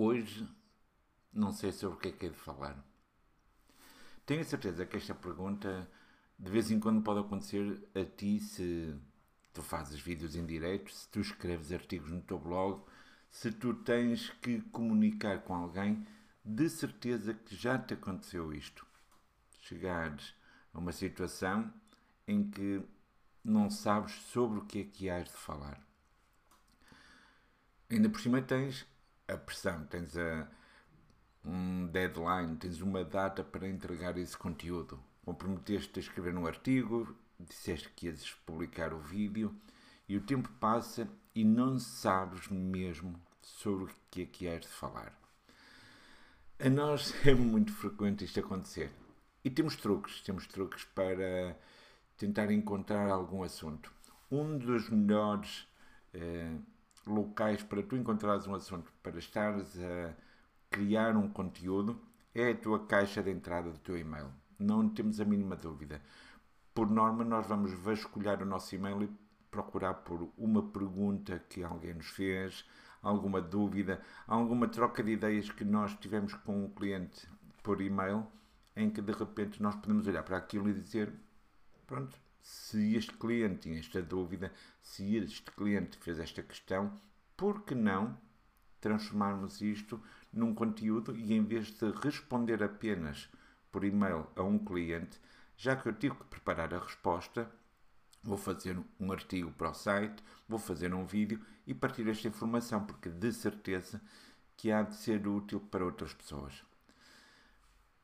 Hoje não sei sobre o que é que é de falar. Tenho certeza que esta pergunta de vez em quando pode acontecer a ti se tu fazes vídeos em direto, se tu escreves artigos no teu blog, se tu tens que comunicar com alguém, de certeza que já te aconteceu isto. Chegares a uma situação em que não sabes sobre o que é que has de falar. Ainda por cima tens a pressão, tens a, um deadline, tens uma data para entregar esse conteúdo. Comprometeste a escrever um artigo, disseste que ias publicar o vídeo e o tempo passa e não sabes mesmo sobre o que é que és de falar. A nós é muito frequente isto acontecer. E temos truques, temos truques para tentar encontrar algum assunto. Um dos melhores eh, locais para tu encontrares um assunto, para estares a criar um conteúdo, é a tua caixa de entrada do teu e-mail. Não temos a mínima dúvida. Por norma, nós vamos vasculhar o nosso e-mail e procurar por uma pergunta que alguém nos fez, alguma dúvida, alguma troca de ideias que nós tivemos com o cliente por e-mail, em que de repente nós podemos olhar para aquilo e dizer: pronto, se este cliente tinha esta dúvida, se este cliente fez esta questão, por que não transformarmos isto num conteúdo e em vez de responder apenas por e-mail a um cliente, já que eu tive que preparar a resposta, vou fazer um artigo para o site, vou fazer um vídeo e partir esta informação, porque de certeza que há de ser útil para outras pessoas.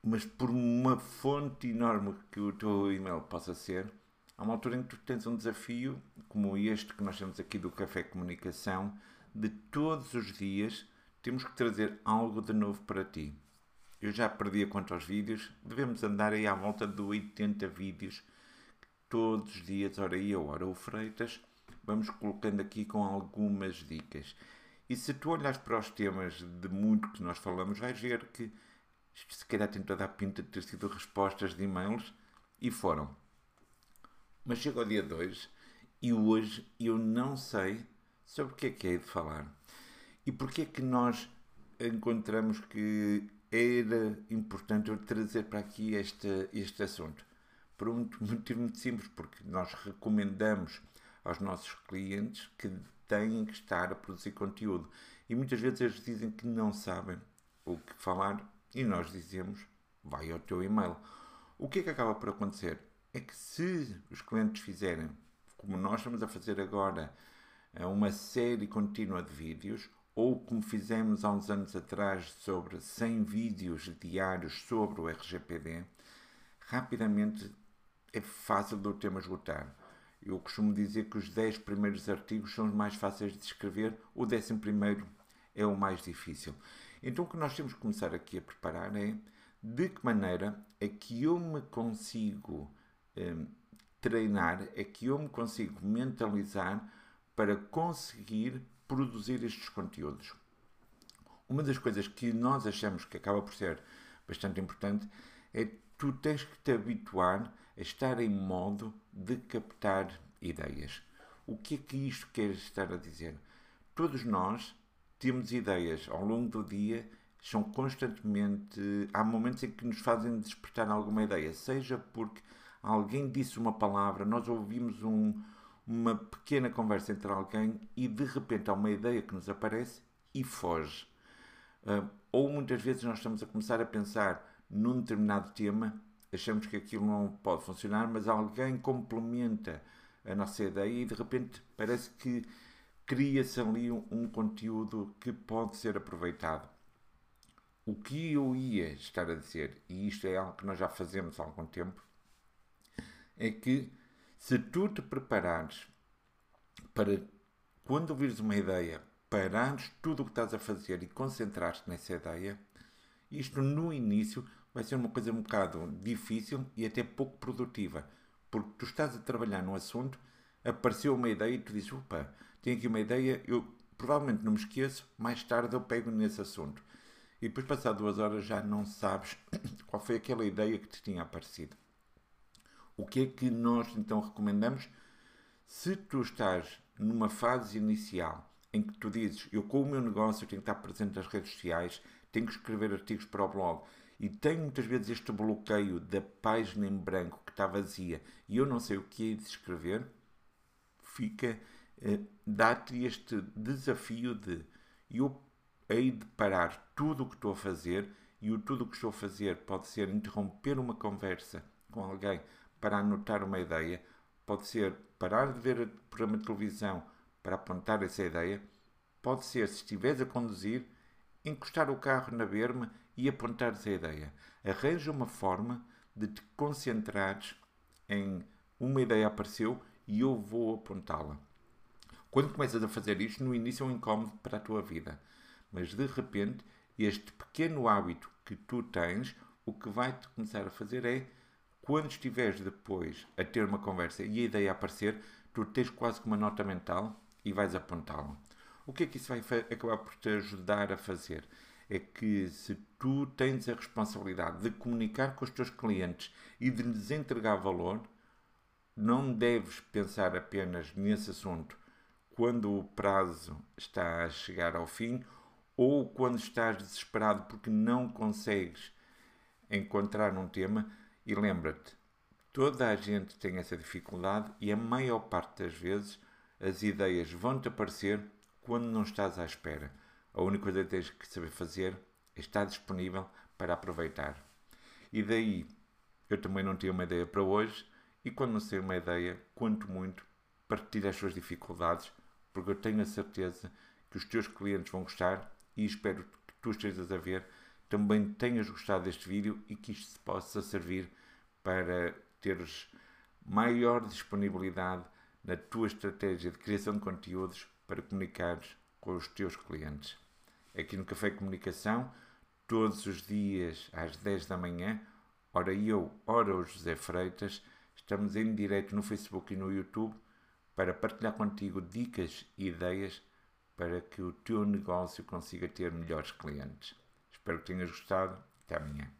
Mas por uma fonte enorme que o teu e-mail possa ser, há uma altura em que tu tens um desafio, como este que nós temos aqui do Café Comunicação, de todos os dias temos que trazer algo de novo para ti. Eu já perdi a conta aos vídeos, devemos andar aí à volta de 80 vídeos todos os dias, hora e hora, o Freitas, vamos colocando aqui com algumas dicas. E se tu olhares para os temas de muito que nós falamos, vais ver que se calhar tem toda a pinta de ter sido respostas de e-mails e foram. Mas chega ao dia 2 e hoje eu não sei sobre o que é que é de falar. E porquê é que nós encontramos que era importante eu trazer para aqui este, este assunto? Por um motivo muito simples, porque nós recomendamos aos nossos clientes que têm que estar a produzir conteúdo. E muitas vezes eles dizem que não sabem o que falar e nós dizemos, vai ao teu e-mail. O que é que acaba por acontecer? É que se os clientes fizerem, como nós estamos a fazer agora, eh, uma série contínua de vídeos, ou como fizemos há uns anos atrás sobre 100 vídeos diários sobre o RGPD, rapidamente é fácil do tema esgotar. Eu costumo dizer que os 10 primeiros artigos são os mais fáceis de escrever, o 11 primeiro é o mais difícil. Então o que nós temos que começar aqui a preparar é de que maneira é que eu me consigo eh, treinar, é que eu me consigo mentalizar para conseguir produzir estes conteúdos. Uma das coisas que nós achamos que acaba por ser bastante importante é tu tens que te habituar a estar em modo de captar ideias. O que é que isto quer estar a dizer? Todos nós temos ideias ao longo do dia, são constantemente. Há momentos em que nos fazem despertar alguma ideia, seja porque alguém disse uma palavra, nós ouvimos um, uma pequena conversa entre alguém e de repente há uma ideia que nos aparece e foge. Uh, ou muitas vezes nós estamos a começar a pensar num determinado tema, achamos que aquilo não pode funcionar, mas alguém complementa a nossa ideia e de repente parece que cria-se ali um, um conteúdo que pode ser aproveitado. O que eu ia estar a dizer, e isto é algo que nós já fazemos há algum tempo, é que se tu te preparares para, quando ouvires uma ideia, parares tudo o que estás a fazer e concentrares-te nessa ideia, isto no início vai ser uma coisa um bocado difícil e até pouco produtiva, porque tu estás a trabalhar num assunto, apareceu uma ideia e tu dizes, opa, tenho aqui uma ideia, eu provavelmente não me esqueço, mais tarde eu pego nesse assunto. E depois, passado duas horas, já não sabes qual foi aquela ideia que te tinha aparecido. O que é que nós então recomendamos? Se tu estás numa fase inicial em que tu dizes, eu com o meu negócio tenho que estar presente nas redes sociais, tenho que escrever artigos para o blog e tenho muitas vezes este bloqueio da página em branco que está vazia e eu não sei o que é de escrever, fica, eh, dá-te este desafio de eu hei de parar tudo o que estou a fazer e o tudo o que estou a fazer pode ser interromper uma conversa com alguém para anotar uma ideia, pode ser parar de ver o programa de televisão para apontar essa ideia, pode ser, se estiveres a conduzir, encostar o carro na berma e apontar essa ideia. Arranja uma forma de te concentrares em uma ideia apareceu e eu vou apontá-la. Quando começas a fazer isto, no início é um incómodo para a tua vida, mas de repente, este pequeno hábito que tu tens, o que vai-te começar a fazer é, quando estiveres depois a ter uma conversa e a ideia aparecer, tu tens quase que uma nota mental e vais apontá-la. O que é que isso vai acabar por te ajudar a fazer? É que se tu tens a responsabilidade de comunicar com os teus clientes e de lhes entregar valor, não deves pensar apenas nesse assunto quando o prazo está a chegar ao fim ou quando estás desesperado porque não consegues encontrar um tema. E lembra-te, toda a gente tem essa dificuldade e a maior parte das vezes as ideias vão-te aparecer quando não estás à espera. A única coisa que tens que saber fazer é estar disponível para aproveitar. E daí, eu também não tinha uma ideia para hoje, e quando não sei uma ideia, quanto muito, partilhe as suas dificuldades, porque eu tenho a certeza que os teus clientes vão gostar e espero que tu estejas a ver também tenhas gostado deste vídeo e que isto possa servir para teres maior disponibilidade na tua estratégia de criação de conteúdos para comunicares com os teus clientes. Aqui no Café Comunicação, todos os dias às 10 da manhã, ora eu, ora o José Freitas, estamos em direto no Facebook e no YouTube para partilhar contigo dicas e ideias para que o teu negócio consiga ter melhores clientes. Espero que tenhas gostado. Até amanhã.